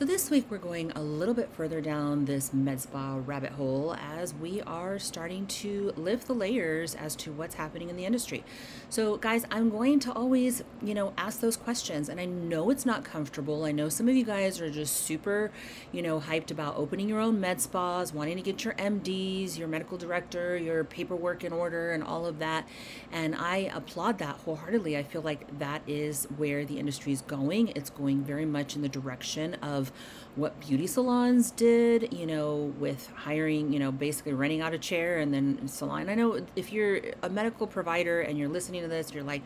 So, this week we're going a little bit further down this med spa rabbit hole as we are starting to lift the layers as to what's happening in the industry. So, guys, I'm going to always, you know, ask those questions. And I know it's not comfortable. I know some of you guys are just super, you know, hyped about opening your own med spas, wanting to get your MDs, your medical director, your paperwork in order, and all of that. And I applaud that wholeheartedly. I feel like that is where the industry is going. It's going very much in the direction of what beauty salons did, you know, with hiring, you know, basically renting out a chair and then salon. I know if you're a medical provider and you're listening to this, you're like,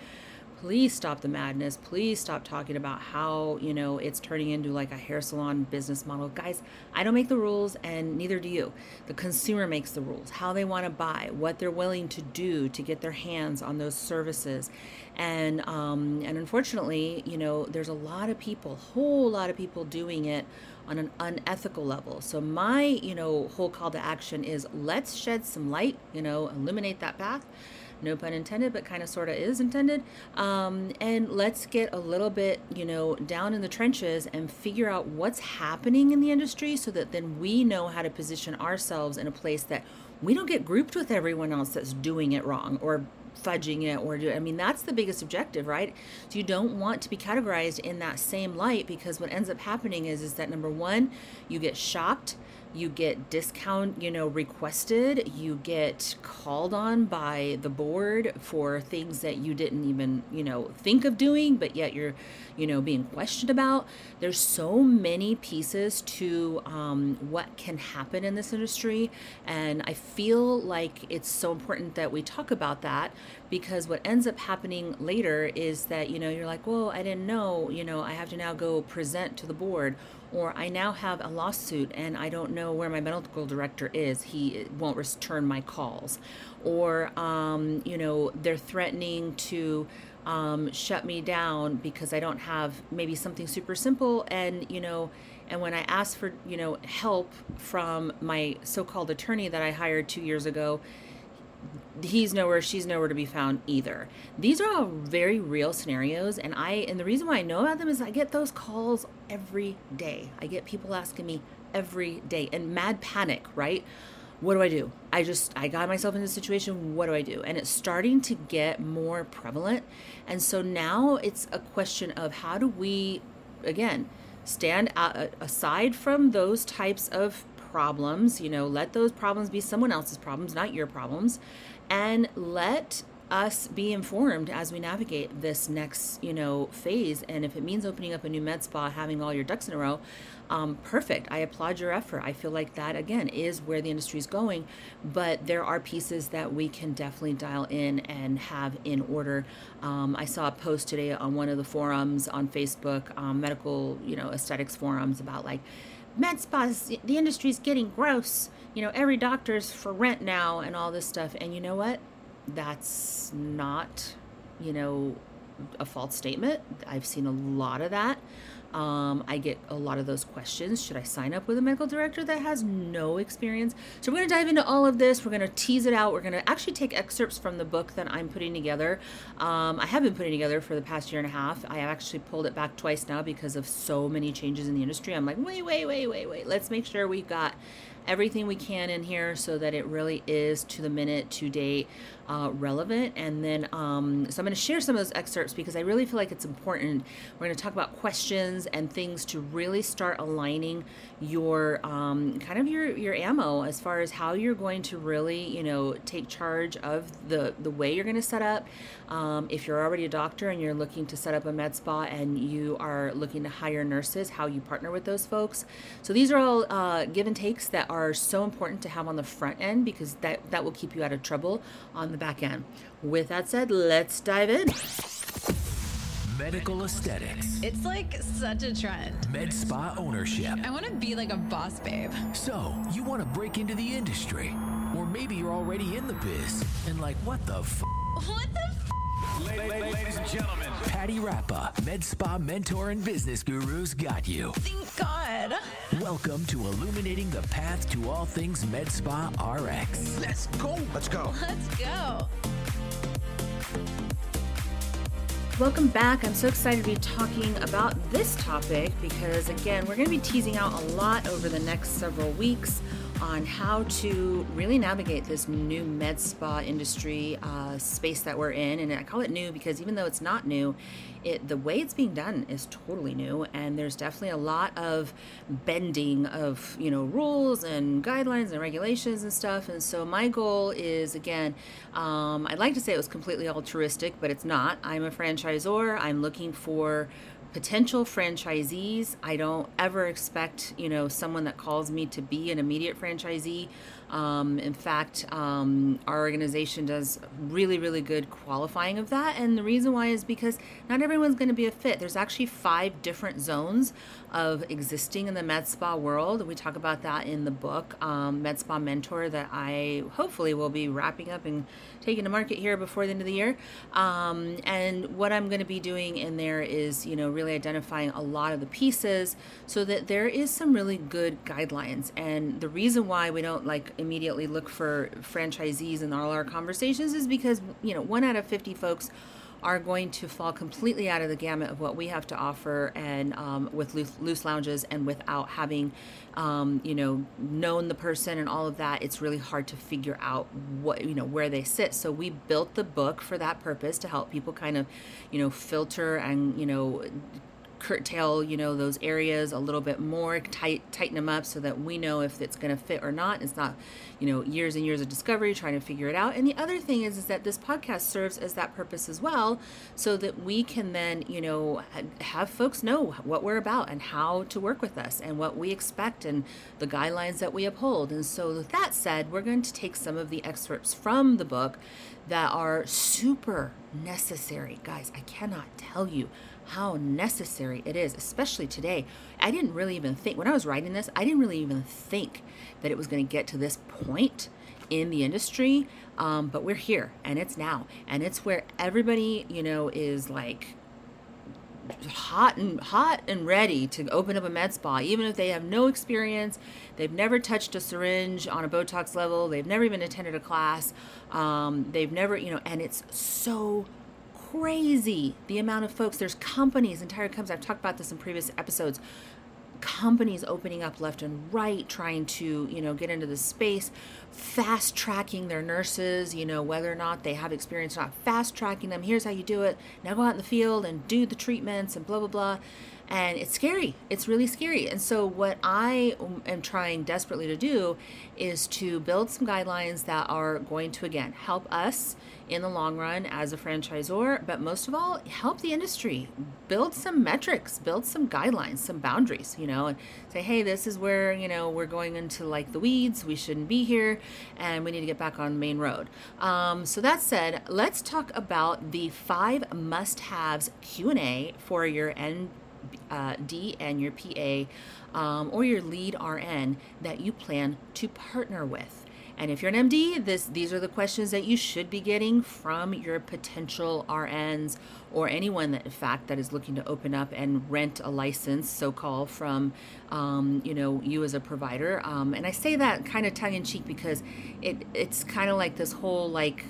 please stop the madness. Please stop talking about how, you know, it's turning into like a hair salon business model. Guys, I don't make the rules and neither do you. The consumer makes the rules, how they want to buy, what they're willing to do to get their hands on those services. And um, and unfortunately, you know, there's a lot of people, whole lot of people doing it on an unethical level. So my, you know, whole call to action is let's shed some light, you know, illuminate that path no pun intended, but kind of sort of is intended. Um, and let's get a little bit, you know, down in the trenches and figure out what's happening in the industry so that then we know how to position ourselves in a place that we don't get grouped with everyone else that's doing it wrong or fudging it or do I mean that's the biggest objective, right? So you don't want to be categorized in that same light because what ends up happening is is that number 1, you get shocked you get discount you know requested you get called on by the board for things that you didn't even you know think of doing but yet you're you know being questioned about. There's so many pieces to um, what can happen in this industry and i feel like it's so important that we talk about that because what ends up happening later is that you know you're like well i didn't know you know i have to now go present to the board or I now have a lawsuit and I don't know where my medical director is. He won't return my calls. Or, um, you know, they're threatening to um, shut me down because I don't have maybe something super simple. And, you know, and when I ask for, you know, help from my so called attorney that I hired two years ago, he's nowhere she's nowhere to be found either. These are all very real scenarios and i and the reason why i know about them is i get those calls every day. I get people asking me every day and mad panic right? What do i do? I just i got myself in this situation what do i do? And it's starting to get more prevalent and so now it's a question of how do we again stand out, aside from those types of problems you know let those problems be someone else's problems not your problems and let us be informed as we navigate this next you know phase. And if it means opening up a new med spa having all your ducks in a row um, perfect. I applaud your effort. I feel like that again is where the industry is going but there are pieces that we can definitely dial in and have in order. Um, i saw a post today on one of the forums on facebook um, medical you know aesthetics forums about like med spas the industry's getting gross you know, every doctor's for rent now and all this stuff. And you know what? That's not, you know, a false statement. I've seen a lot of that. Um, I get a lot of those questions. Should I sign up with a medical director that has no experience? So we're going to dive into all of this. We're going to tease it out. We're going to actually take excerpts from the book that I'm putting together. Um, I have been putting together for the past year and a half. I actually pulled it back twice now because of so many changes in the industry. I'm like, wait, wait, wait, wait, wait. Let's make sure we've got everything we can in here so that it really is to the minute, to date, uh, relevant. And then, um, so I'm going to share some of those excerpts because I really feel like it's important. We're going to talk about questions and things to really start aligning your um, kind of your your ammo as far as how you're going to really, you know, take charge of the the way you're going to set up. Um, if you're already a doctor and you're looking to set up a med spa and you are looking to hire nurses, how you partner with those folks. So these are all uh, give and takes that are so important to have on the front end because that that will keep you out of trouble on the back end. With that said, let's dive in. Medical aesthetics. It's like such a trend. Med spa ownership. I want to be like a boss babe. So, you want to break into the industry. Or maybe you're already in the biz and like, what the f? What the f? Ladies and gentlemen, Patty Rappa, Med Spa mentor and business guru's got you. Thank God. Welcome to illuminating the path to all things Med Spa RX. Let's go. Let's go. Let's go. Welcome back. I'm so excited to be talking about this topic because, again, we're going to be teasing out a lot over the next several weeks on how to really navigate this new med spa industry uh, space that we're in. And I call it new because even though it's not new, it the way it's being done is totally new, and there's definitely a lot of bending of you know rules and guidelines and regulations and stuff. And so my goal is again, um, I'd like to say it was completely altruistic, but it's not. I'm a franchisor. I'm looking for potential franchisees. I don't ever expect, you know, someone that calls me to be an immediate franchisee. Um, in fact, um, our organization does really, really good qualifying of that. And the reason why is because not everyone's going to be a fit. There's actually five different zones of existing in the med spa world. We talk about that in the book, um, Med Spa Mentor, that I hopefully will be wrapping up and taking to market here before the end of the year. Um, and what I'm going to be doing in there is, you know, really identifying a lot of the pieces so that there is some really good guidelines. And the reason why we don't like immediately look for franchisees in all our conversations is because, you know, one out of 50 folks are going to fall completely out of the gamut of what we have to offer and um, with Luz, Luz, lounges and without having um, you know known the person and all of that it's really hard to figure out what you know where they sit. So we built the book for that purpose to help people kind of you know filter and you know curtail you know those areas a little bit more tight tighten them up so that we know if it's going to fit or not. It's not you know years and years of discovery trying to figure it out. And the other thing is is that this podcast serves as that purpose as well so that we can then you know have folks know what we're about and how to work with us and what we expect and the guidelines that we uphold. And so with that said we're going to take some of the excerpts from the book that are super necessary. Guys i cannot tell you how necessary it is, especially today. I didn't really even think, when I was writing this, I didn't really even think that it was going to get to this point in the industry. Um, but we're here and it's now. And it's where everybody, you know, is like hot and hot and ready to open up a med spa even if they have no experience they've never touched a syringe on a botox level they've never even attended a class um, they've never you know and it's so crazy the amount of folks. There's companies, entire companies. I've talked about this in previous episodes. Companies opening up left and right, trying to you know get into the space, fast tracking their nurses. You know whether or not they have experience, or not fast tracking them. Here's how you do it. Now go out in the field and do the treatments and blah blah blah and it's scary. It's really scary. And so what i am trying desperately to do is to build some guidelines that are going to again help us in the long run as a franchisor but most of all help the industry. Build some metrics build some guidelines some boundaries you know and say hey this is where you know we're going into like the weeds. We shouldn't be here and we need to get back on main road. Um, so that said let's talk about the five must-haves q&a for your end uh, D and your PA um, or your lead RN that you plan to partner with. And if you're an MD, this these are the questions that you should be getting from your potential RNs or anyone that in fact that is looking to open up and rent a license, so called, from um, you know you as a provider. Um, and I say that kind of tongue in cheek because it it's kind of like this whole like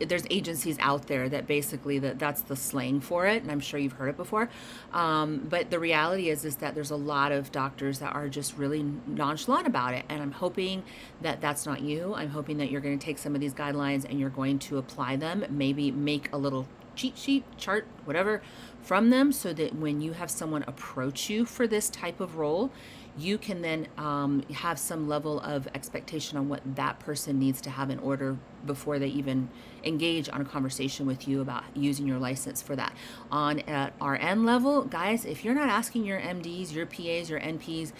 there's agencies out there that basically that that's the slang for it and i'm sure you've heard it before. Um, but the reality is is that there's a lot of doctors that are just really nonchalant about it and i'm hoping that that's not you. I'm hoping that you're going to take some of these guidelines and you're going to apply them maybe make a little cheat sheet chart whatever from them so that when you have someone approach you for this type of role you can then um, have some level of expectation on what that person needs to have in order before they even engage on a conversation with you about using your license for that. On at RN level, guys, if you're not asking your MDs, your PAs, your NPs,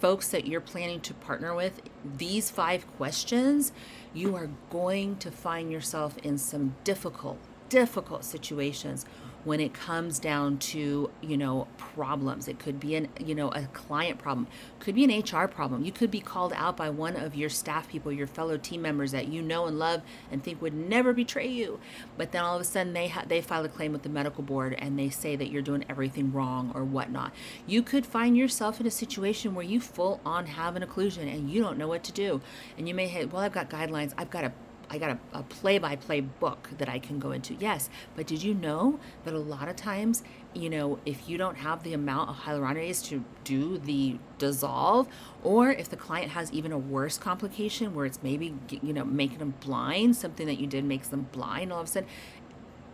folks that you're planning to partner with, these five questions, you are going to find yourself in some difficult, difficult situations when it comes down to you know problems. It could be an you know a client problem could be an hr problem. You could be called out by one of your staff people your fellow team members that you know and love and think would never betray you. But then all of a sudden they ha- they file a claim with the medical board and they say that you're doing everything wrong or whatnot. You could find yourself in a situation where you full on have an occlusion and you don't know what to do. And you may say well i've got guidelines. I've got a I got a, a play-by-play book that I can go into. Yes, but did you know that a lot of times, you know, if you don't have the amount of hyaluronidase to do the dissolve, or if the client has even a worse complication where it's maybe you know making them blind, something that you did makes them blind, all of a sudden,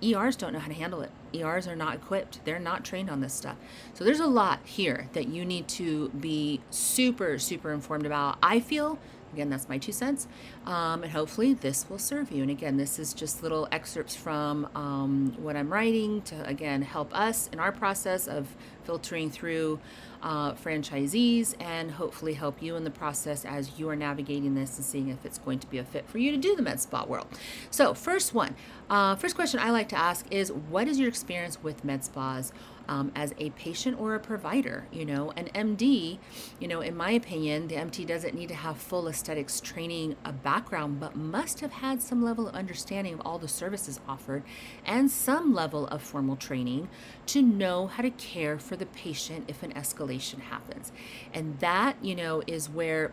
ERs don't know how to handle it. ERs are not equipped. They're not trained on this stuff. So there's a lot here that you need to be super, super informed about. I feel, again, that's my two cents. Um, and hopefully this will serve you. And again, this is just little excerpts from um, what I'm writing to, again, help us in our process of filtering through uh, franchisees and hopefully help you in the process as you are navigating this and seeing if it's going to be a fit for you to do the med spa world. So, first one, uh, first question I like to ask is what is your experience with med spas? Um, as a patient or a provider, you know, an MD, you know, in my opinion, the MD doesn't need to have full aesthetics training a background, but must have had some level of understanding of all the services offered and some level of formal training to know how to care for the patient if an escalation happens. And that, you know, is where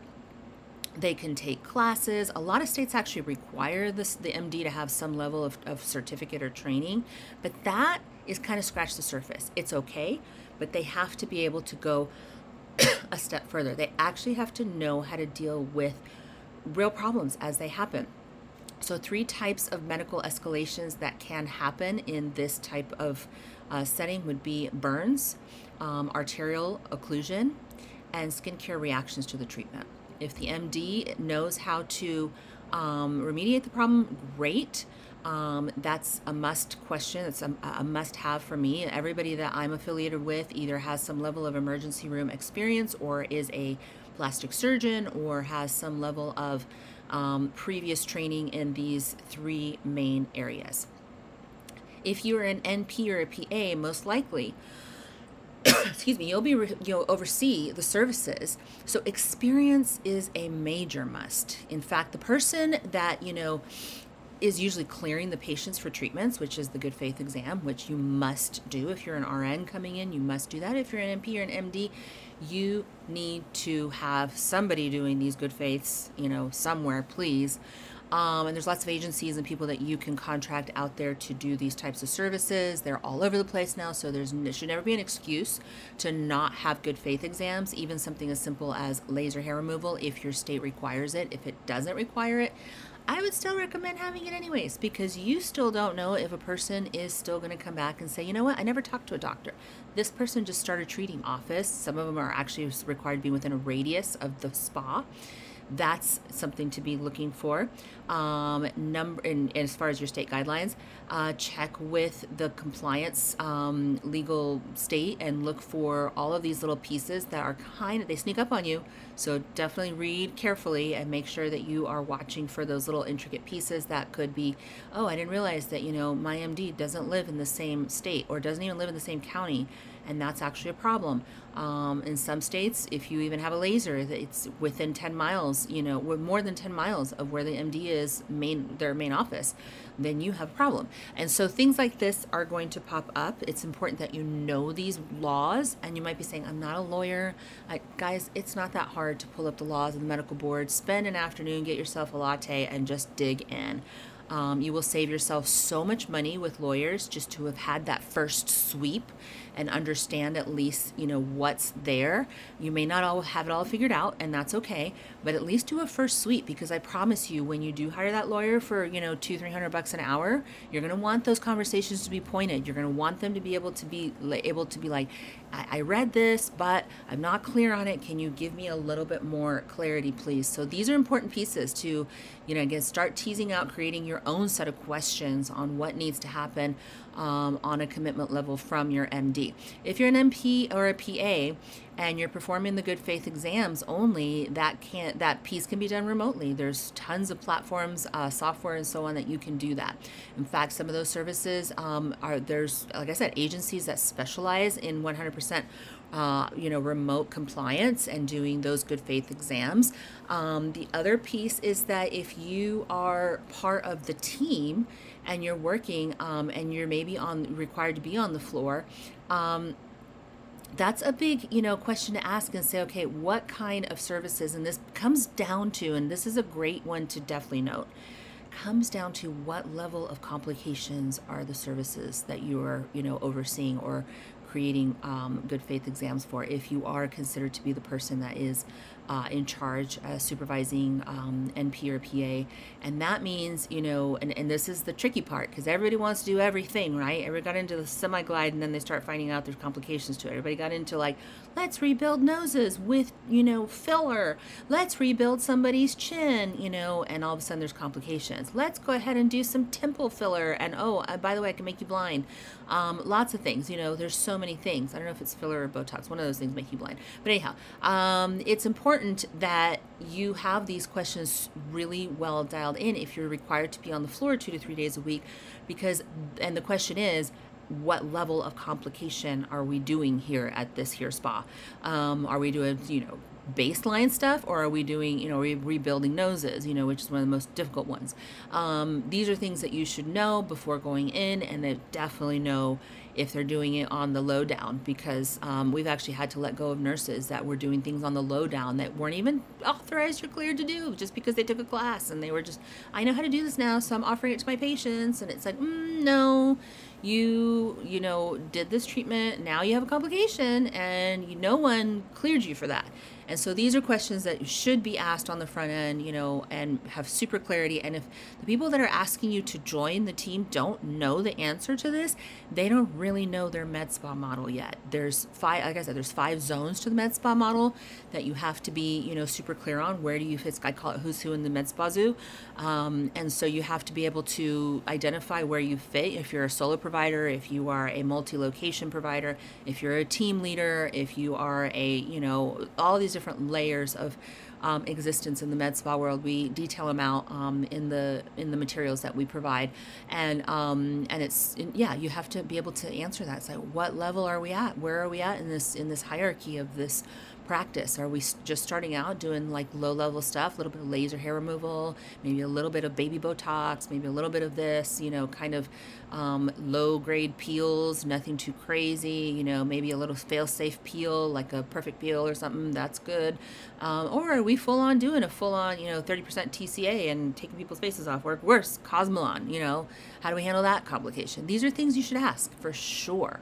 they can take classes. A lot of states actually require this, the MD to have some level of, of certificate or training, but that is kind of scratch the surface. It's okay, but they have to be able to go a step further. They actually have to know how to deal with real problems as they happen. So, three types of medical escalations that can happen in this type of uh, setting would be burns, um, arterial occlusion, and skincare reactions to the treatment. If the MD knows how to um, remediate the problem, great. Um, that's a must question. It's a, a must have for me. Everybody that I'm affiliated with either has some level of emergency room experience or is a plastic surgeon or has some level of um, previous training in these three main areas. If you're an NP or a PA, most likely, excuse me, you'll be you'll oversee the services. So experience is a major must. In fact, the person that you know is usually clearing the patients for treatments, which is the good faith exam, which you must do if you're an RN coming in. You must do that. If you're an NP or an MD, you need to have somebody doing these good faiths, you know, somewhere, please. Um, and there's lots of agencies and people that you can contract out there to do these types of services. They're all over the place now, so there's there should never be an excuse to not have good faith exams. Even something as simple as laser hair removal, if your state requires it. If it doesn't require it, I would still recommend having it anyways because you still don't know if a person is still going to come back and say, you know what, I never talked to a doctor. This person just started treating office. Some of them are actually required to be within a radius of the spa that's something to be looking for. Um, number in, as far as your state guidelines, uh, check with the compliance um, legal state and look for all of these little pieces that are kind of they sneak up on you. So definitely read carefully and make sure that you are watching for those little intricate pieces that could be, oh, I didn't realize that you know my MD doesn't live in the same state or doesn't even live in the same county and that's actually a problem. Um, in some states, if you even have a laser, it's within 10 miles, you know, more than 10 miles of where the MD is main their main office, then you have a problem. And so things like this are going to pop up. It's important that you know these laws. And you might be saying, "I'm not a lawyer." I, guys, it's not that hard to pull up the laws of the medical board. Spend an afternoon, get yourself a latte, and just dig in. Um, you will save yourself so much money with lawyers just to have had that first sweep and understand at least you know what's there. You may not all have it all figured out and that's okay but at least do a first sweep because i promise you when you do hire that lawyer for you know two three hundred bucks an hour you're going to want those conversations to be pointed. You're going to want them to be able to be able to be like I, I read this but i'm not clear on it. Can you give me a little bit more clarity please? So these are important pieces to you know again start teasing out creating your own set of questions on what needs to happen um, on a commitment level from your MD. If you're an NP or a PA and you're performing the good faith exams only, that can that piece can be done remotely. There's tons of platforms, uh, software, and so on that you can do that. In fact, some of those services um, are there's like I said, agencies that specialize in 100% uh, you know, remote compliance and doing those good faith exams. Um, the other piece is that if you are part of the team and you're working um, and you're maybe on required to be on the floor, um, that's a big you know question to ask and say okay what kind of services and this comes down to and this is a great one to definitely note comes down to what level of complications are the services that you are, you know, overseeing or creating um, good faith exams for if you are considered to be the person that is uh, in charge, uh, supervising um, NP or PA. And that means, you know, and, and this is the tricky part because everybody wants to do everything, right? Everybody got into the semaglutide and then they start finding out there's complications to it. Everybody got into like, let's rebuild noses with, you know, filler. Let's rebuild somebody's chin, you know, and all of a sudden there's complications. Let's go ahead and do some temple filler. And oh, uh, by the way, I can make you blind. Um, lots of things, you know, there's so many things. I don't know if it's filler or Botox. One of those things make you blind. But anyhow, um, it's important that you have these questions really well dialed in if you're required to be on the floor two to three days a week, because, and the question is, what level of complication are we doing here at this here spa? Um, are we doing, you know, baseline stuff or are we doing you know re- rebuilding noses you know which is one of the most difficult ones um, these are things that you should know before going in and they definitely know if they're doing it on the lowdown because um, we've actually had to let go of nurses that were doing things on the lowdown that weren't even authorized or cleared to do just because they took a class and they were just i know how to do this now so i'm offering it to my patients. And it's like mm, no. You you know did this treatment. Now you have a complication and no one cleared you for that and so these are questions that should be asked on the front end, you know, and have super clarity. And if the people that are asking you to join the team don't know the answer to this, they don't really know their med spa model yet. There's five, like I said, there's five zones to the med spa model that you have to be, you know, super clear on. Where do you fit? I call it who's who in the med spa zoo. Um, and so you have to be able to identify where you fit. If you're a solo provider, if you are a multi-location provider, if you're a team leader, if you are a, you know, all these different layers of um, existence in the med spa world. We detail them out um, in the in the materials that we provide, and um, and it's yeah, you have to be able to answer that. It's like, what level are we at? Where are we at in this in this hierarchy of this practice? Are we just starting out doing like low level stuff, a little bit of laser hair removal, maybe a little bit of baby Botox, maybe a little bit of this, you know, kind of um, low grade peels, nothing too crazy, you know, maybe a little fail safe peel, like a perfect peel or something, that's good. Um, or are we full on doing a full on, you know, 30% TCA and taking people's faces off? Or worse, Cosmelan, you know, how do we handle that complication? These are things you should ask for sure.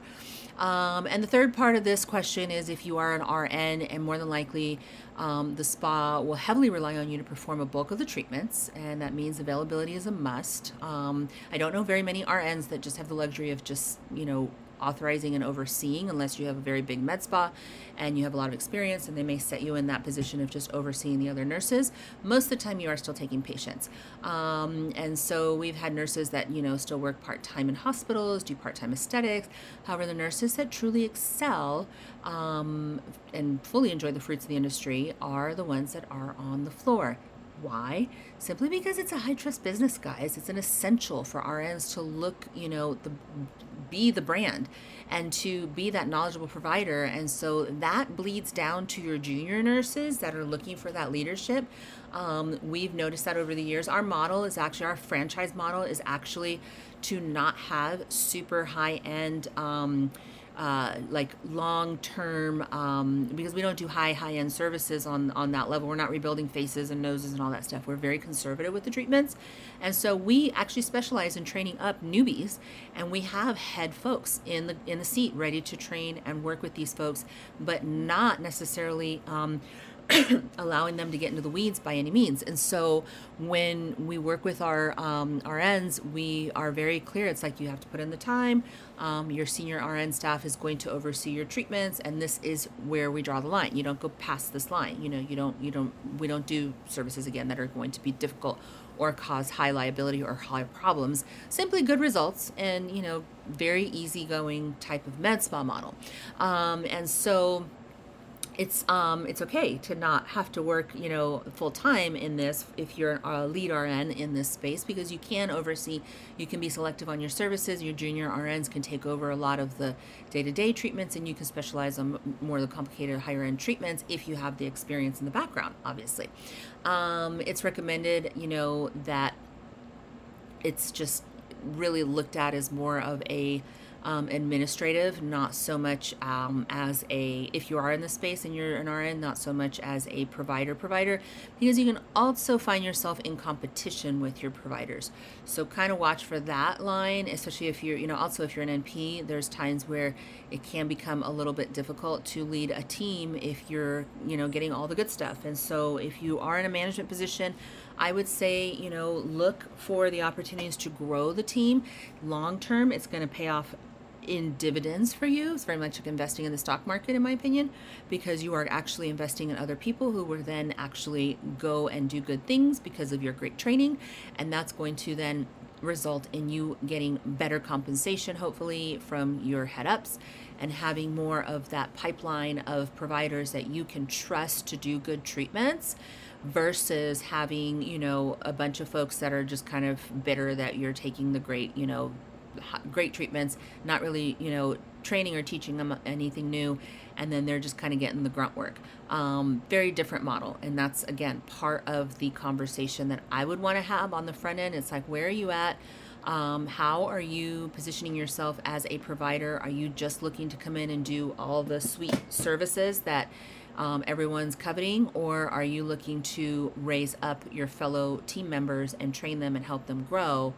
Um, and the third part of this question is if you are an RN, and more than likely um, the spa will heavily rely on you to perform a bulk of the treatments, and that means availability is a must. Um, I don't know very many RNs that just have the luxury of just, you know, authorizing and overseeing unless you have a very big med spa and you have a lot of experience and they may set you in that position of just overseeing the other nurses most of the time you are still taking patients um, and so we've had nurses that you know still work part-time in hospitals do part-time aesthetics however the nurses that truly excel um, and fully enjoy the fruits of the industry are the ones that are on the floor why? Simply because it's a high trust business, guys. It's an essential for RNs to look, you know, the be the brand and to be that knowledgeable provider. And so that bleeds down to your junior nurses that are looking for that leadership. Um, we've noticed that over the years. Our model is actually, our franchise model is actually to not have super high end. Um, uh, like long term um, because we don't do high high end services on on that level. We're not rebuilding faces and noses and all that stuff. We're very conservative with the treatments, and so we actually specialize in training up newbies, and we have head folks in the in the seat ready to train and work with these folks, but not necessarily. Um, allowing them to get into the weeds by any means. And so when we work with our um, RNs, we are very clear. It's like you have to put in the time. Um, your senior RN staff is going to oversee your treatments, and this is where we draw the line. You don't go past this line. You know, you don't, you don't, we don't do services again that are going to be difficult or cause high liability or high problems. Simply good results and you know very easygoing type of med spa model. Um, and so it's um it's okay to not have to work you know full time in this if you're a lead RN in this space because you can oversee you can be selective on your services your junior RNs can take over a lot of the day-to-day treatments and you can specialize on more of the complicated higher end treatments if you have the experience in the background obviously. Um, it's recommended you know that it's just really looked at as more of a um, administrative, not so much um, as a, if you are in the space and you're an RN, not so much as a provider provider, because you can also find yourself in competition with your providers. So kind of watch for that line, especially if you're, you know, also if you're an NP, there's times where it can become a little bit difficult to lead a team if you're, you know, getting all the good stuff. And so if you are in a management position, I would say, you know, look for the opportunities to grow the team. Long term, it's going to pay off in dividends for you. It's very much like investing in the stock market, in my opinion, because you are actually investing in other people who will then actually go and do good things because of your great training. And that's going to then result in you getting better compensation, hopefully, from your head ups and having more of that pipeline of providers that you can trust to do good treatments versus having, you know, a bunch of folks that are just kind of bitter that you're taking the great, you know, great treatments, not really, you know, training or teaching them anything new, and then they're just kind of getting the grunt work. Um, very different model, and that's again part of the conversation that I would want to have on the front end. It's like, where are you at? Um, how are you positioning yourself as a provider? Are you just looking to come in and do all the sweet services that um, everyone's coveting, or are you looking to raise up your fellow team members and train them and help them grow?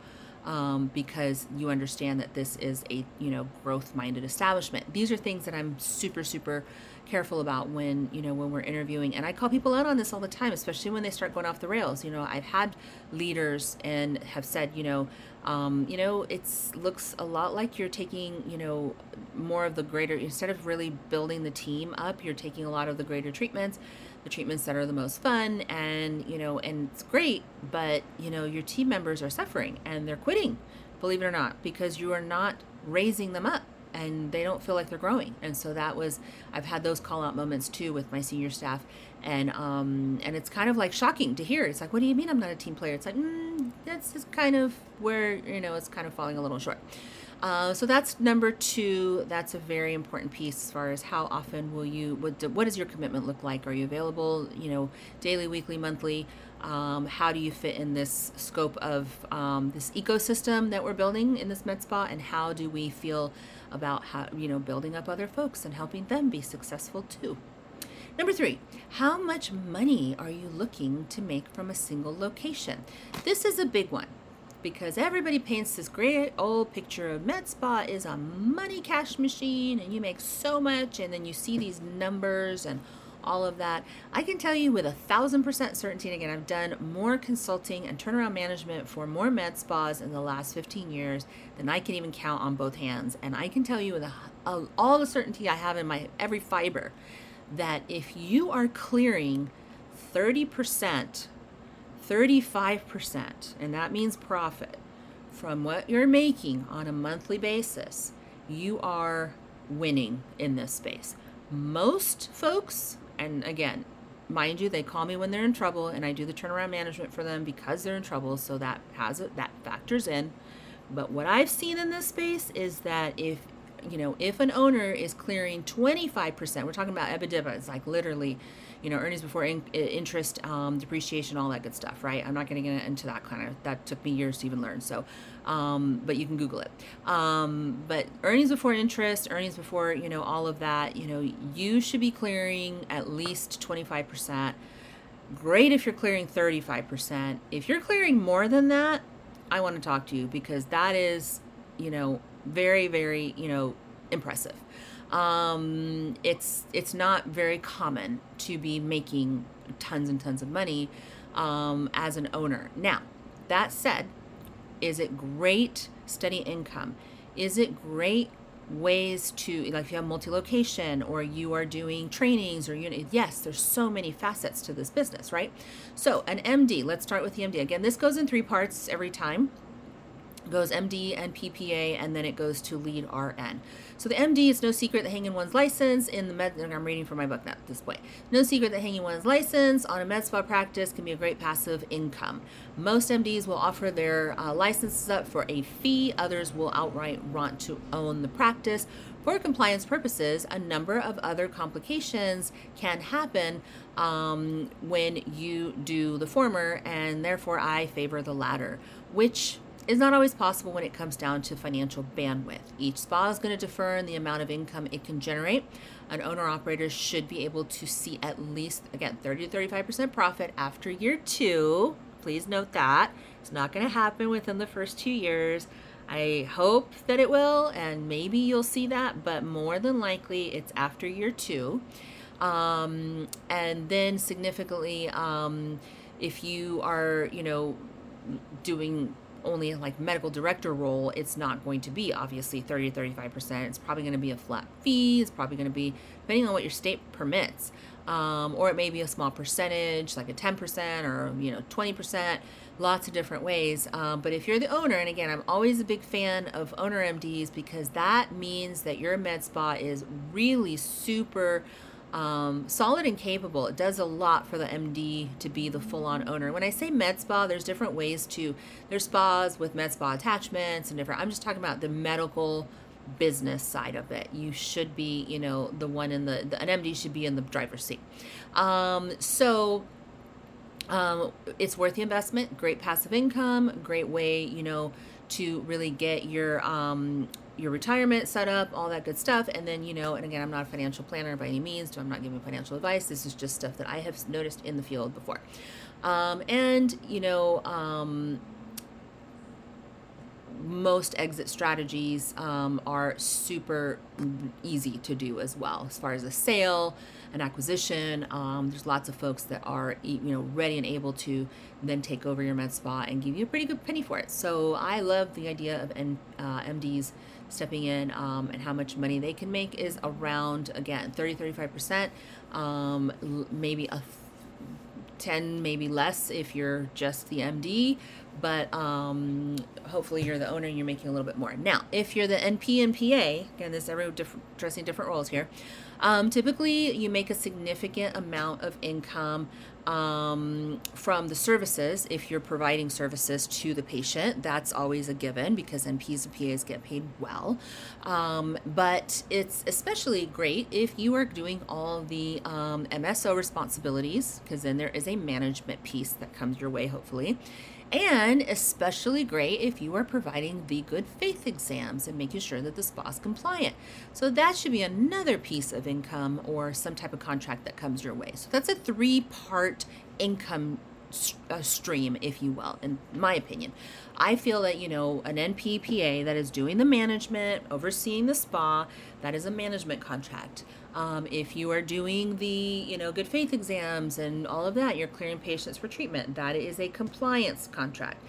Um, because you understand that this is a you know growth minded establishment. These are things that i'm super super careful about when you know when we're interviewing. And i call people out on this all the time especially when they start going off the rails. You know i've had leaders and have said you know um, you know it's looks a lot like you're taking you know more of the greater instead of really building the team up you're taking a lot of the greater treatments the treatments that are the most fun and you know and it's great but you know your team members are suffering and they're quitting believe it or not because you are not raising them up and they don't feel like they're growing. And so that was i've had those call out moments too with my senior staff and um and it's kind of like shocking to hear. It's like what do you mean i'm not a team player? It's like mm, that's just kind of where you know it's kind of falling a little short uh, so that's number two. That's a very important piece as far as how often will you, what, what does your commitment look like? Are you available, you know, daily, weekly, monthly? Um, how do you fit in this scope of um, this ecosystem that we're building in this med spa? And how do we feel about how, you know, building up other folks and helping them be successful too? Number three, how much money are you looking to make from a single location? This is a big one because everybody paints this great old picture of med spa is a money cash machine and you make so much and then you see these numbers and all of that. I can tell you with a thousand percent certainty and again i've done more consulting and turnaround management for more med spas in the last 15 years than i can even count on both hands. And i can tell you with a, a, all the certainty i have in my every fiber that if you are clearing 30% 35%, and that means profit, from what you're making on a monthly basis, you are winning in this space. Most folks, and again, mind you, they call me when they're in trouble, and I do the turnaround management for them because they're in trouble, so that has it that factors in. But what I've seen in this space is that if you know, if an owner is clearing 25%, we're talking about EBITDA, it's like literally you know, earnings before in, interest, um, depreciation, all that good stuff, right? I'm not going to get into that kind of, that took me years to even learn. So, um, but you can Google it. Um, but earnings before interest, earnings before, you know, all of that, you know, you should be clearing at least 25%. Great if you're clearing 35%. If you're clearing more than that, I want to talk to you because that is, you know, very, very, you know, impressive um, it's it's not very common to be making tons and tons of money um, as an owner. Now, that said, is it great steady income? Is it great ways to like if you have multi-location or you are doing trainings or you yes there's so many facets to this business right so an md let's start with the md again this goes in three parts every time goes MD and PPA, and then it goes to lead RN. So the MD is no secret that hanging one's license in the med. I'm reading from my book now at this point. No secret that hanging one's license on a med spa practice can be a great passive income. Most MDs will offer their uh, licenses up for a fee. Others will outright want to own the practice. For compliance purposes, a number of other complications can happen um, when you do the former, and therefore I favor the latter, which is not always possible when it comes down to financial bandwidth. Each spa is going to differ in the amount of income it can generate. An owner operator should be able to see at least, again, 30 to 35% profit after year two. Please note that. It's not going to happen within the first two years. I hope that it will, and maybe you'll see that, but more than likely it's after year two. Um, and then significantly, um, if you are, you know, doing only like medical director role, it's not going to be obviously 30 to 35%. It's probably going to be a flat fee. It's probably going to be depending on what your state permits. Um, or it may be a small percentage, like a 10% or, you know, 20%, lots of different ways. Um, but if you're the owner, and again, I'm always a big fan of owner MDs because that means that your med spa is really super um, solid and capable. It does a lot for the MD to be the full on owner. When I say med spa, there's different ways to, there's spas with med spa attachments and different, I'm just talking about the medical business side of it. You should be, you know, the one in the, the an MD should be in the driver's seat. Um, so, um, it's worth the investment. Great passive income. Great way, you know, to really get your um, your retirement set up, all that good stuff. And then, you know, and again, I'm not a financial planner by any means, so I'm not giving financial advice. This is just stuff that I have noticed in the field before. Um, and, you know, um, most exit strategies um, are super easy to do as well as far as a sale an acquisition um, there's lots of folks that are you know ready and able to then take over your med spa and give you a pretty good penny for it so i love the idea of N, uh, mds stepping in um, and how much money they can make is around again 30 35% um, maybe a 10 maybe less if you're just the md but um, hopefully you're the owner and you're making a little bit more. Now if you're the np and pa again there's every different addressing different roles here um, typically you make a significant amount of income um, from the services if you're providing services to the patient that's always a given because nps and pas get paid well. Um, but it's especially great if you are doing all the um, mso responsibilities because then there is a management piece that comes your way hopefully and especially great if you are providing the good faith exams and making sure that the spa is compliant. So that should be another piece of income or some type of contract that comes your way. So that's a three part income uh, stream, if you will, in my opinion. I feel that, you know, an NPPA that is doing the management, overseeing the spa, that is a management contract. Um, if you are doing the, you know, good faith exams and all of that, you're clearing patients for treatment. That is a compliance contract.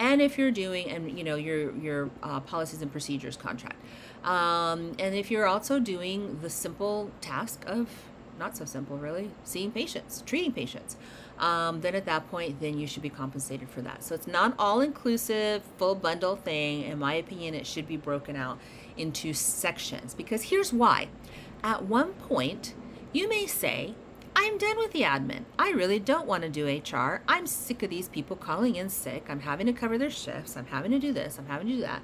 And if you're doing, and you know, your your uh, policies and procedures contract. Um, and if you're also doing the simple task of, not so simple really, seeing patients, treating patients, um, then at that point, then you should be compensated for that. So it's not all inclusive, full bundle thing. In my opinion, it should be broken out into sections because here's why. At one point, you may say, I'm done with the admin. I really don't want to do HR. I'm sick of these people calling in sick. I'm having to cover their shifts. I'm having to do this. I'm having to do that.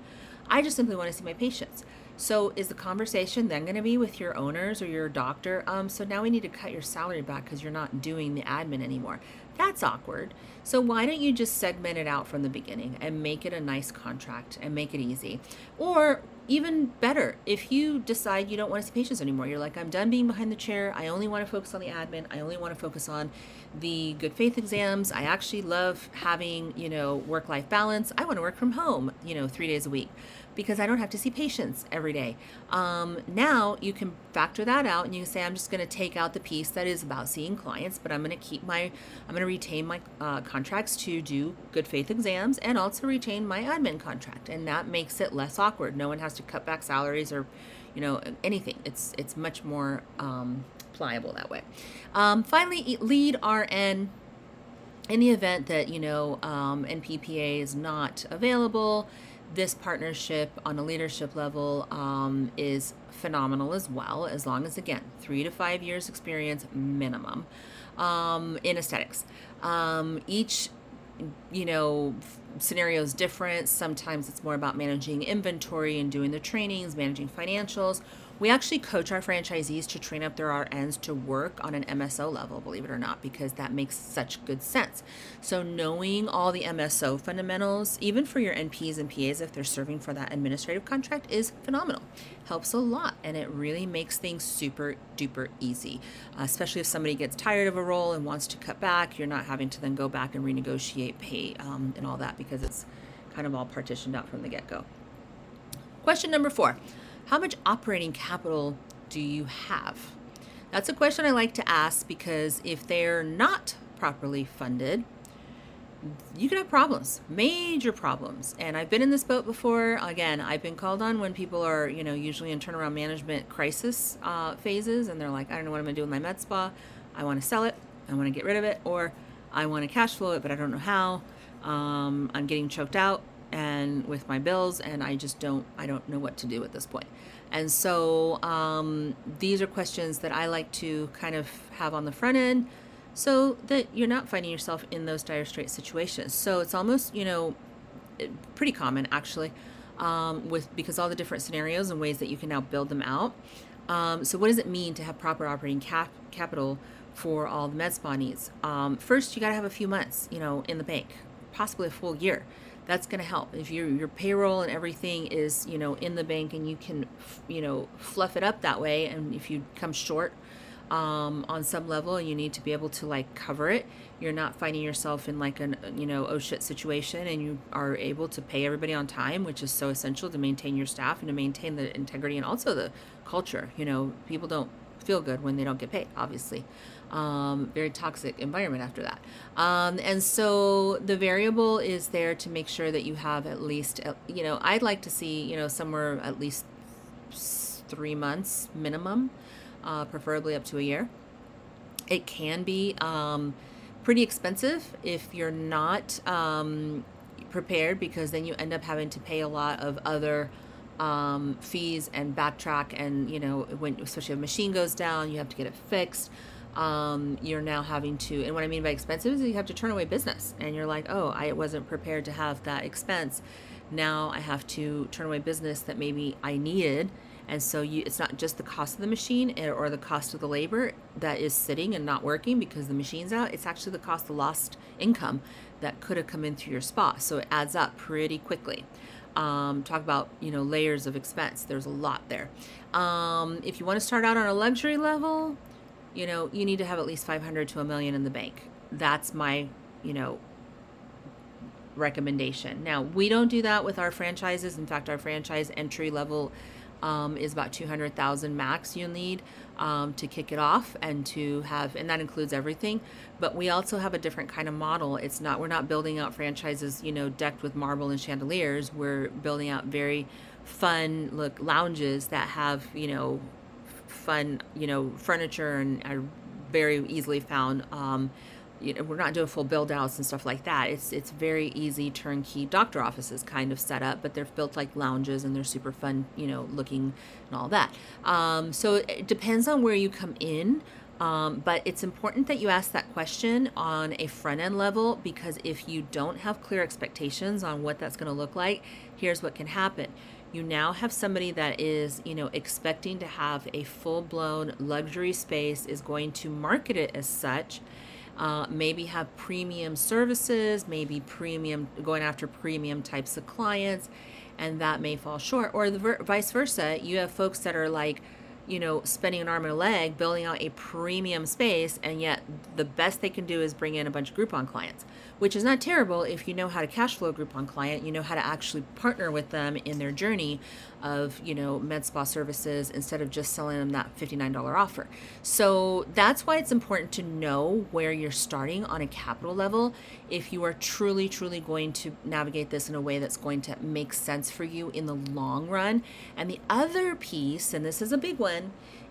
I just simply want to see my patients. So, is the conversation then going to be with your owners or your doctor? Um, so now we need to cut your salary back because you're not doing the admin anymore. That's awkward. So why don't you just segment it out from the beginning and make it a nice contract and make it easy? Or even better, if you decide you don't want to see patients anymore, you're like, I'm done being behind the chair. I only want to focus on the admin. I only want to focus on the good faith exams. I actually love having, you know, work life balance. I want to work from home, you know, three days a week because I don't have to see patients every day. Um, now you can factor that out and you say, I'm just going to take out the piece that is about seeing clients, but I'm going to keep my, I'm going to retain my uh, contracts to do good faith exams and also retain my admin contract. And that makes it less awkward. No one has to cut back salaries or, you know, anything. It's, it's much more um, pliable that way. Um, finally, lead RN in the event that, you know, um, NPPA is not available this partnership on a leadership level um, is phenomenal as well, as long as, again, three to five years experience minimum um, in aesthetics. Um, each you know scenario is different sometimes it's more about managing inventory and doing the trainings managing financials We actually coach our franchisees to train up their RNs to work on an MSO level, believe it or not, because that makes such good sense. So, knowing all the MSO fundamentals, even for your NPs and PAs, if they're serving for that administrative contract, is phenomenal. Helps a lot, and it really makes things super duper easy, uh, especially if somebody gets tired of a role and wants to cut back. You're not having to then go back and renegotiate pay um, and all that because it's kind of all partitioned out from the get go. Question number four How much operating capital do you have? That's a question I like to ask because if they're not properly funded, you can have problems, major problems. And I've been in this boat before. Again, I've been called on when people are, you know, usually in turnaround management crisis uh, phases and they're like, I don't know what I'm going to do with my med spa. I want to sell it. I want to get rid of it. Or I want to cash flow it, but I don't know how. Um, I'm getting choked out and with my bills and i just don't i don't know what to do at this point. and so um, these are questions that i like to kind of have on the front end so that you're not finding yourself in those dire straits situations. So it's almost you know pretty common actually um, with because all the different scenarios and ways that you can now build them out. Um, so what does it mean to have proper operating cap- capital for all the med spa needs? Um, first you got to have a few months you know in the bank possibly a full year that's going to help. If your your payroll and everything is you know in the bank and you can you know fluff it up that way and if you come short um, on some level and you need to be able to like cover it you're not finding yourself in like an you know oh shit situation and you are able to pay everybody on time which is so essential to maintain your staff and to maintain the integrity and also the culture. You know people don't feel good when they don't get paid obviously um, very toxic environment after that. Um, and so the variable is there to make sure that you have at least, uh, you know, I'd like to see, you know, somewhere at least three months minimum, uh, preferably up to a year. It can be um, pretty expensive if you're not um, prepared because then you end up having to pay a lot of other um, fees and backtrack and you know when especially if a machine goes down you have to get it fixed um, you're now having to, and what I mean by expensive is you have to turn away business, and you're like, oh, I wasn't prepared to have that expense. Now I have to turn away business that maybe I needed, and so you, it's not just the cost of the machine or the cost of the labor that is sitting and not working because the machine's out. It's actually the cost of lost income that could have come in through your spa. So it adds up pretty quickly. Um, talk about you know layers of expense. There's a lot there. Um, if you want to start out on a luxury level, you know, you need to have at least 500 to a million in the bank. That's my, you know, recommendation. Now, we don't do that with our franchises. In fact, our franchise entry level um, is about 200,000 max you'll need um, to kick it off and to have, and that includes everything. But we also have a different kind of model. It's not, we're not building out franchises, you know, decked with marble and chandeliers. We're building out very fun look lounges that have, you know, fun, you know, furniture and are very easily found. Um, you know, we're not doing full build outs and stuff like that. It's it's very easy turnkey doctor offices kind of set up, but they're built like lounges and they're super fun, you know, looking and all that. Um, so it depends on where you come in. Um, but it's important that you ask that question on a front end level because if you don't have clear expectations on what that's going to look like, here's what can happen you now have somebody that is you know expecting to have a full-blown luxury space is going to market it as such uh, maybe have premium services maybe premium going after premium types of clients and that may fall short. Or the ver- vice versa you have folks that are like you know, spending an arm and a leg building out a premium space, and yet the best they can do is bring in a bunch of Groupon clients, which is not terrible if you know how to cash flow a Groupon client, you know how to actually partner with them in their journey of, you know, med spa services instead of just selling them that $59 offer. So that's why it's important to know where you're starting on a capital level if you are truly, truly going to navigate this in a way that's going to make sense for you in the long run. And the other piece, and this is a big one,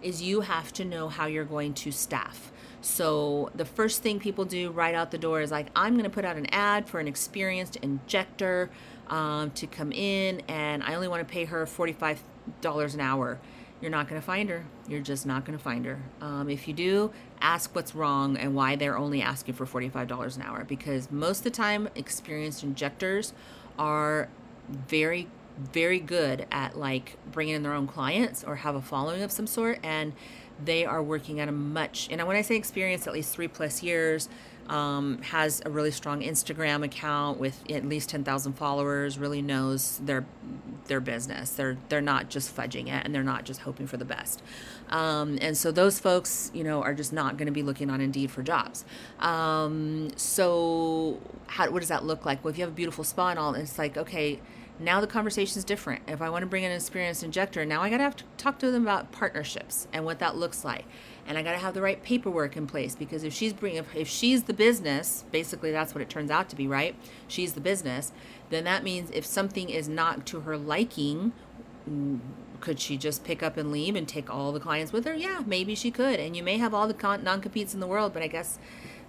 is you have to know how you're going to staff. So the first thing people do right out the door is like, I'm going to put out an ad for an experienced injector um, to come in, and I only want to pay her $45 an hour. You're not going to find her. You're just not going to find her. Um, if you do, ask what's wrong and why they're only asking for $45 an hour. Because most of the time, experienced injectors are very very good at like bringing in their own clients or have a following of some sort and they are working at a much and when i say experience at least three plus years um, has a really strong instagram account with at least 10000 followers really knows their their business. They're they're not just fudging it and they're not just hoping for the best. Um, and so those folks you know are just not going to be looking on indeed for jobs. Um, so how, what does that look like? Well if you have a beautiful spa and all it's like okay now the conversation is different. If I want to bring in an experienced injector, now I got to have to talk to them about partnerships and what that looks like. And I got to have the right paperwork in place because if she's bringing, if she's the business, basically that's what it turns out to be, right? She's the business. Then that means if something is not to her liking, could she just pick up and leave and take all the clients with her? Yeah, maybe she could. And you may have all the non competes in the world, but I guess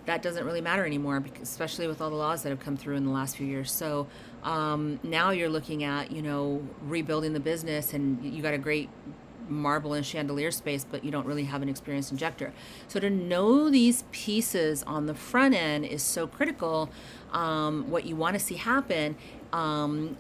that doesn't really matter anymore, especially with all the laws that have come through in the last few years. So um, now you're looking at, you know, rebuilding the business, and you got a great marble and chandelier space, but you don't really have an experienced injector. So to know these pieces on the front end is so critical. Um, what you want to see happen um,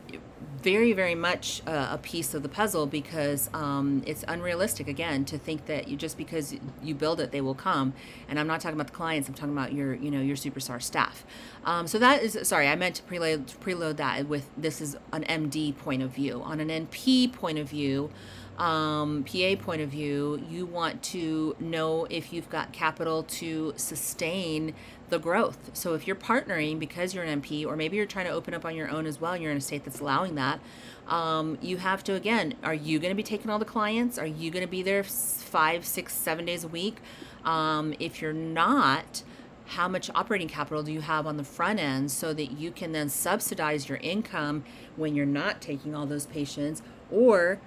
very, very much uh, a piece of the puzzle because um, it's unrealistic again to think that you just because you build it, they will come. And I'm not talking about the clients; I'm talking about your, you know, your superstar staff. Um, so that is sorry, I meant to preload preload that with this is an MD point of view. On an NP point of view um, PA point of view, you want to know if you've got capital to sustain the growth. So if you're partnering because you're an NP, or maybe you're trying to open up on your own as well, and you're in a state that's allowing that, um, you have to again, are you going to be taking all the clients? Are you going to be there five, six, seven days a week? Um, if you're not, how much operating capital do you have on the front end so that you can then subsidize your income when you're not taking all those patients or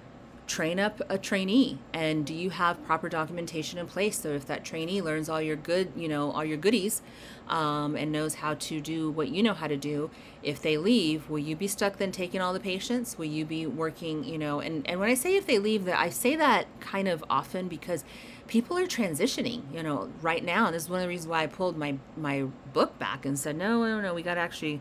train up a trainee and do you have proper documentation in place so if that trainee learns all your good you know all your goodies um, and knows how to do what you know how to do if they leave will you be stuck then taking all the patients? Will you be working you know and, and when i say if they leave that i say that kind of often because people are transitioning you know right now and this is one of the reasons why i pulled my my book back and said no no no we got to actually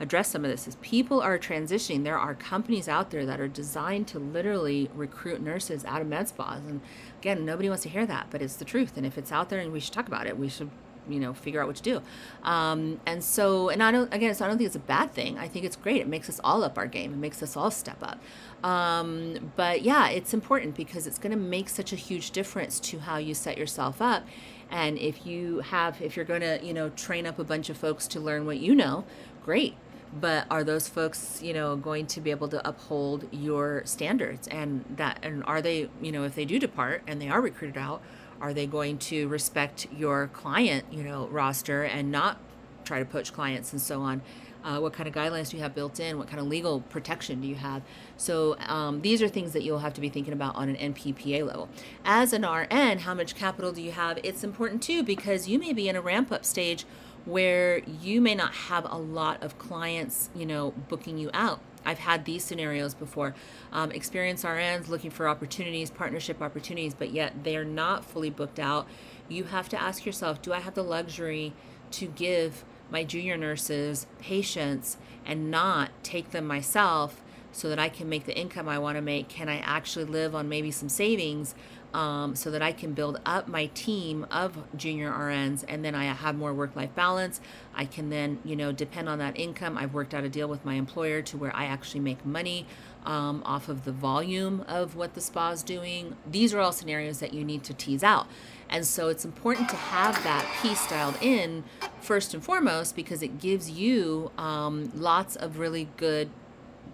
address some of this is people are transitioning. There are companies out there that are designed to literally recruit nurses out of med spas. And again, nobody wants to hear that, but it's the truth. And if it's out there and we should talk about it, we should you know figure out what to do. Um, and so and i don't again so i don't think it's a bad thing. I think it's great. It makes us all up our game. It makes us all step up. Um, but yeah it's important because it's going to make such a huge difference to how you set yourself up. And if you have if you're going to you know train up a bunch of folks to learn what you know great but are those folks you know going to be able to uphold your standards? And that and are they you know if they do depart and they are recruited out are they going to respect your client you know roster and not try to poach clients and so on uh, what kind of guidelines do you have built in what kind of legal protection do you have so um, these are things that you'll have to be thinking about on an nppa level as an rn how much capital do you have it's important too because you may be in a ramp up stage where you may not have a lot of clients, you know, booking you out. I've had these scenarios before. Um, experienced RNs looking for opportunities, partnership opportunities, but yet they are not fully booked out. You have to ask yourself do I have the luxury to give my junior nurses patients and not take them myself so that I can make the income I want to make? Can I actually live on maybe some savings um, so that I can build up my team of junior RNs and then I have more work life balance. I can then, you know, depend on that income. I've worked out a deal with my employer to where I actually make money um, off of the volume of what the spa is doing. These are all scenarios that you need to tease out. And so it's important to have that piece dialed in first and foremost because it gives you um, lots of really good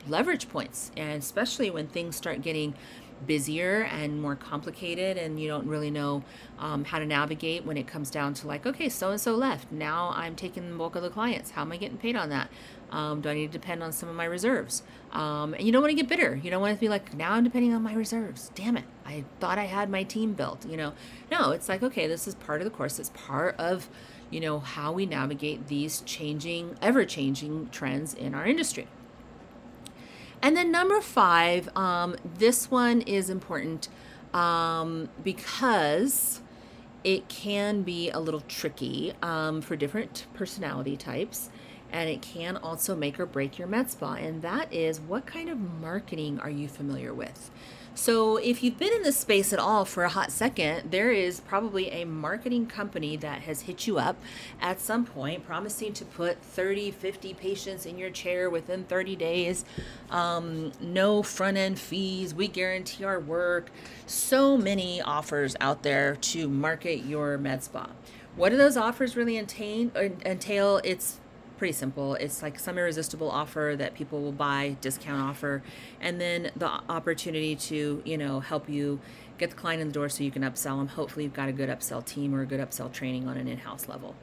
leverage points. And especially when things start getting busier and more complicated and you don't really know um, how to navigate when it comes down to like okay so and so left. Now i'm taking the bulk of the clients. How am i getting paid on that um, do i need to depend on some of my reserves? Um, and you don't want to get bitter. You don't want to be like now i'm depending on my reserves. Damn it. I thought i had my team built you know? No it's like okay this is part of the course. It's part of you know how we navigate these changing ever changing trends in our industry. And then number five, um, this one is important um, because it can be a little tricky um, for different personality types. And it can also make or break your med spa. And that is what kind of marketing are you familiar with? So, if you've been in this space at all for a hot second, there is probably a marketing company that has hit you up at some point promising to put 30, 50 patients in your chair within 30 days, um, no front end fees, we guarantee our work. So many offers out there to market your med spa. What do those offers really entail? entail? It's pretty simple. It's like some irresistible offer that people will buy, discount offer, and then the opportunity to, you know, help you get the client in the door so you can upsell them. Hopefully, you've got a good upsell team or a good upsell training on an in house level.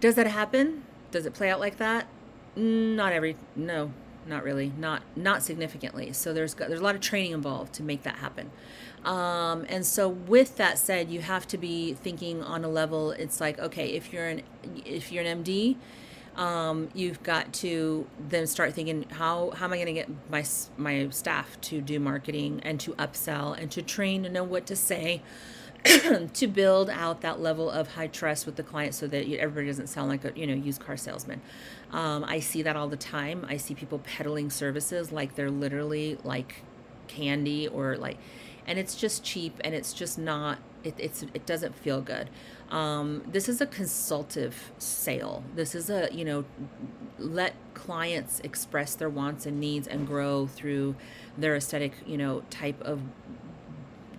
Does that happen? Does it play out like that? Not every, no, not really, not not significantly. So there's there's a lot of training involved to make that happen. Um, and so with that said, you have to be thinking on a level. It's like okay, if you're an if you're an MD, um, you've got to then start thinking how how am I going to get my my staff to do marketing and to upsell and to train to know what to say. to build out that level of high trust with the client so that everybody doesn't sound like a you know used car salesman um, i see that all the time i see people peddling services like they're literally like candy or like and it's just cheap and it's just not it, it's it doesn't feel good um, this is a consultative sale this is a you know let clients express their wants and needs and grow through their aesthetic you know type of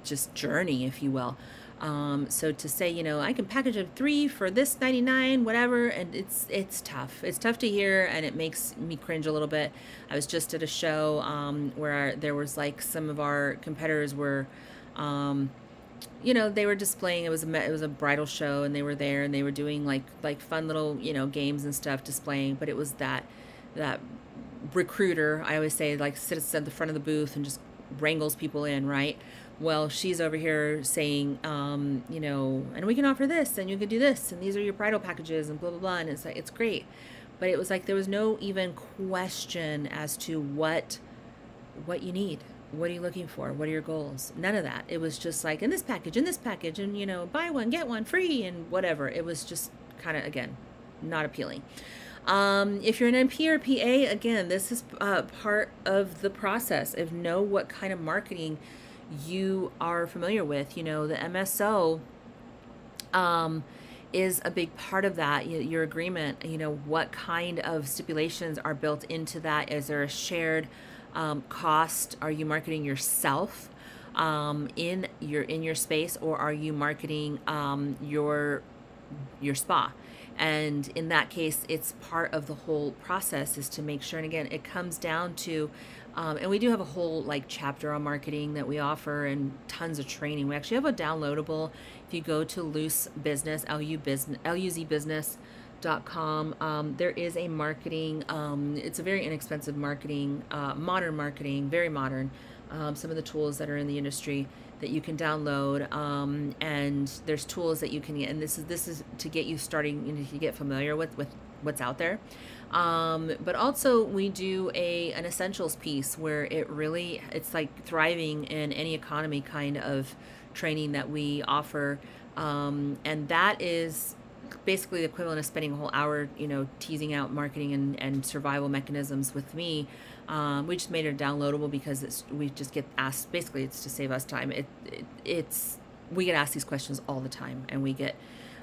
just journey if you will um, so to say, you know, I can package a three for this 99, whatever, and it's it's tough. It's tough to hear, and it makes me cringe a little bit. I was just at a show um, where there was like some of our competitors were, um, you know, they were displaying. It was a it was a bridal show, and they were there, and they were doing like like fun little you know games and stuff displaying. But it was that that recruiter. I always say like sits at the front of the booth and just wrangles people in, right? well, she's over here saying, um, you know, and we can offer this, and you can do this, and these are your bridal packages, and blah blah blah, and it's like it's great, but it was like there was no even question as to what what you need, what are you looking for, what are your goals, none of that. It was just like in this package, in this package, and you know, buy one get one free, and whatever. It was just kind of again not appealing. Um, if you're an NP or PA, again, this is uh, part of the process of know what kind of marketing you are familiar with. You know, the MSO um, is a big part of that. Your agreement, you know, what kind of stipulations are built into that? Is there a shared um, cost? Are you marketing yourself? Um, in your in your space or are you marketing um, your your spa and in that case it's part of the whole process is to make sure and again it comes down to um, and we do have a whole like chapter on marketing that we offer and tons of training. We actually have a downloadable. If you go to Luz Business, L-U business, L-U-Z business, com. Um, there is a marketing um, it's a very inexpensive marketing uh, modern marketing very modern um, some of the tools that are in the industry that you can download um, and there's tools that you can get and this is this is to get you starting you know, to get familiar with with what's out there. Um, but also we do a an essentials piece where it really it's like thriving in any economy kind of training that we offer. Um, and that is basically the equivalent of spending a whole hour you know teasing out marketing and, and survival mechanisms with me. Um, we just made it downloadable because we just get asked basically it's to save us time. It, it it's we get asked these questions all the time and we get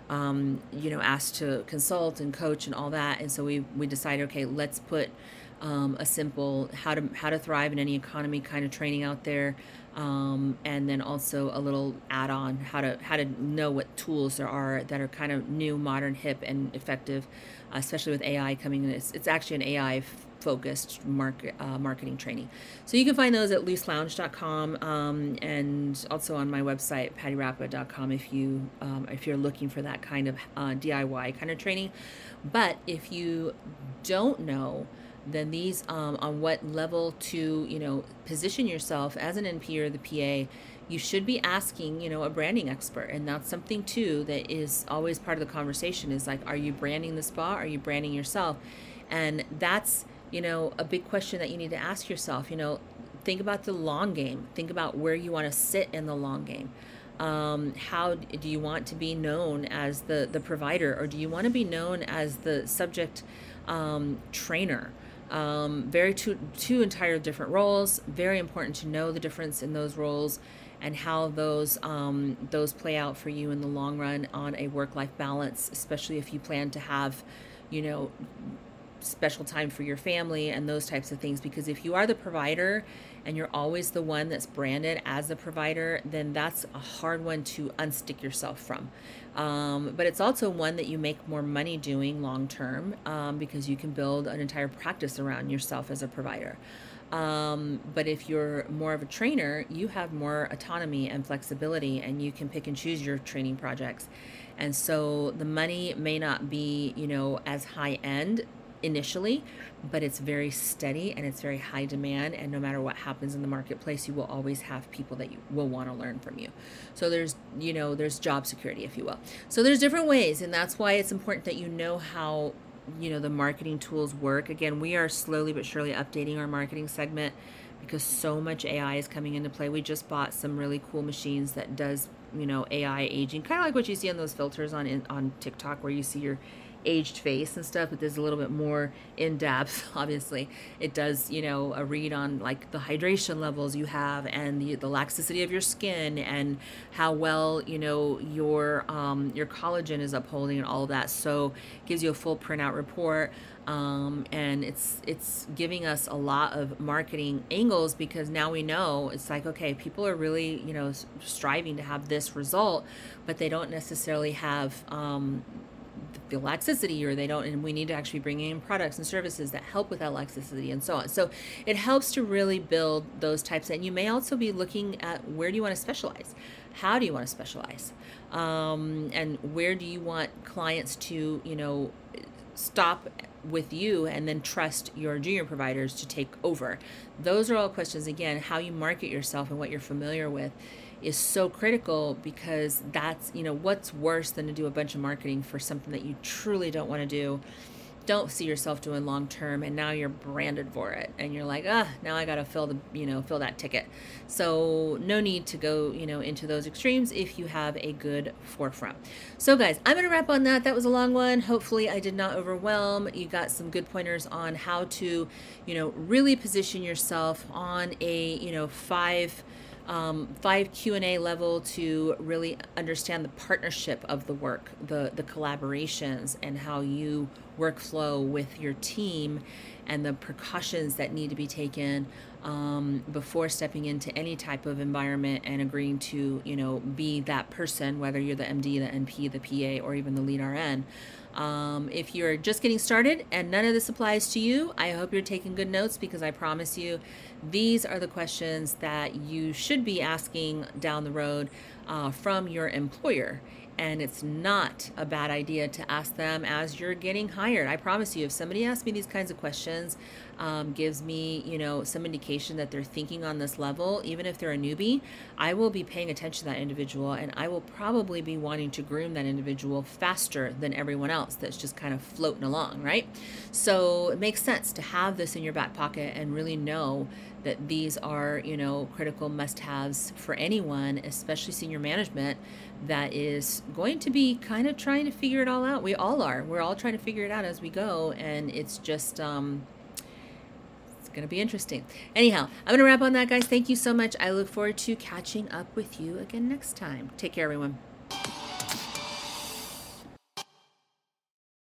um, you know, asked to consult and coach and all that. And so we, we decided, okay, let's put um, a simple how to how to thrive in any economy kind of training out there, um, and then also a little add-on how to how to know what tools there are that are kind of new, modern, hip, and effective, uh, especially with AI coming in. It's, it's actually an AI focused market uh, marketing training. So you can find those at luzlounge.com um, and also on my website pattyrappa.com if you um, if you're looking for that kind of uh, DIY kind of training. But if you don't know, then these um, on what level to you know position yourself as an NP or the PA you should be asking you know a branding expert and that's something too that is always part of the conversation is like are you branding the spa are you branding yourself and that's you know, a big question that you need to ask yourself, you know, think about the long game. Think about where you want to sit in the long game. Um, how do you want to be known as the, the provider, or do you want to be known as the subject um, trainer. Um, very two two entire different roles. Very important to know the difference in those roles and how those um, those play out for you in the long run on a work life balance, especially if you plan to have, you know, special time for your family and those types of things. Because if you are the provider and you're always the one that's branded as the provider, then that's a hard one to unstick yourself from. Um, but it's also one that you make more money doing long term um, because you can build an entire practice around yourself as a provider. Um, but if you're more of a trainer, you have more autonomy and flexibility, and you can pick and choose your training projects. And so the money may not be, you know, as high end initially, but it's very steady and it's very high demand. And no matter what happens in the marketplace, you will always have people that you will want to learn from you. So there's, you know, there's job security, if you will. So there's different ways, and that's why it's important that you know how you know the marketing tools work again we are slowly but surely updating our marketing segment because so much ai is coming into play we just bought some really cool machines that does you know ai aging kind of like what you see on those filters on on tiktok where you see your aged face and stuff, but there's a little bit more in depth. Obviously, it does, you know, a read on like the hydration levels you have and the, the laxity of your skin and how well, you know, your um, your collagen is upholding and all that. So gives you a full printout report. Um, and it's it's giving us a lot of marketing angles because now we know it's like okay people are really you know striving to have this result but they don't necessarily have um, the laxity or they don't and we need to actually bring in products and services that help with that laxity and so on. So it helps to really build those types and you may also be looking at where do you want to specialize? How do you want to specialize? Um, and where do you want clients to you know stop with you and then trust your junior providers to take over? Those are all questions again how you market yourself and what you're familiar with is so critical because that's, you know, what's worse than to do a bunch of marketing for something that you truly don't want to do, don't see yourself doing long term, and now you're branded for it, and you're like, ah, now I got to fill the, you know, fill that ticket. So no need to go, you know, into those extremes if you have a good forefront. So guys, I'm gonna wrap on that. That was a long one. Hopefully, I did not overwhelm. You got some good pointers on how to, you know, really position yourself on a, you know, five um, five q&a level to really understand the partnership of the work the, the collaborations and how you workflow with your team and the precautions that need to be taken um, before stepping into any type of environment and agreeing to you know be that person whether you're the md the np the pa or even the lead rn um, if you're just getting started and none of this applies to you, I hope you're taking good notes because I promise you these are the questions that you should be asking down the road uh, from your employer and it's not a bad idea to ask them as you're getting hired. I promise you, if somebody asks me these kinds of questions, um, gives me, you know, some indication that they're thinking on this level, even if they're a newbie, I will be paying attention to that individual and I will probably be wanting to groom that individual faster than everyone else that's just kind of floating along, right? So it makes sense to have this in your back pocket and really know that these are, you know, critical must haves for anyone, especially senior management, that is going to be kind of trying to figure it all out. We all are. We're all trying to figure it out as we go. And it's just, um, going to be interesting. Anyhow, I'm going to wrap on that, guys. Thank you so much. I look forward to catching up with you again next time. Take care, everyone.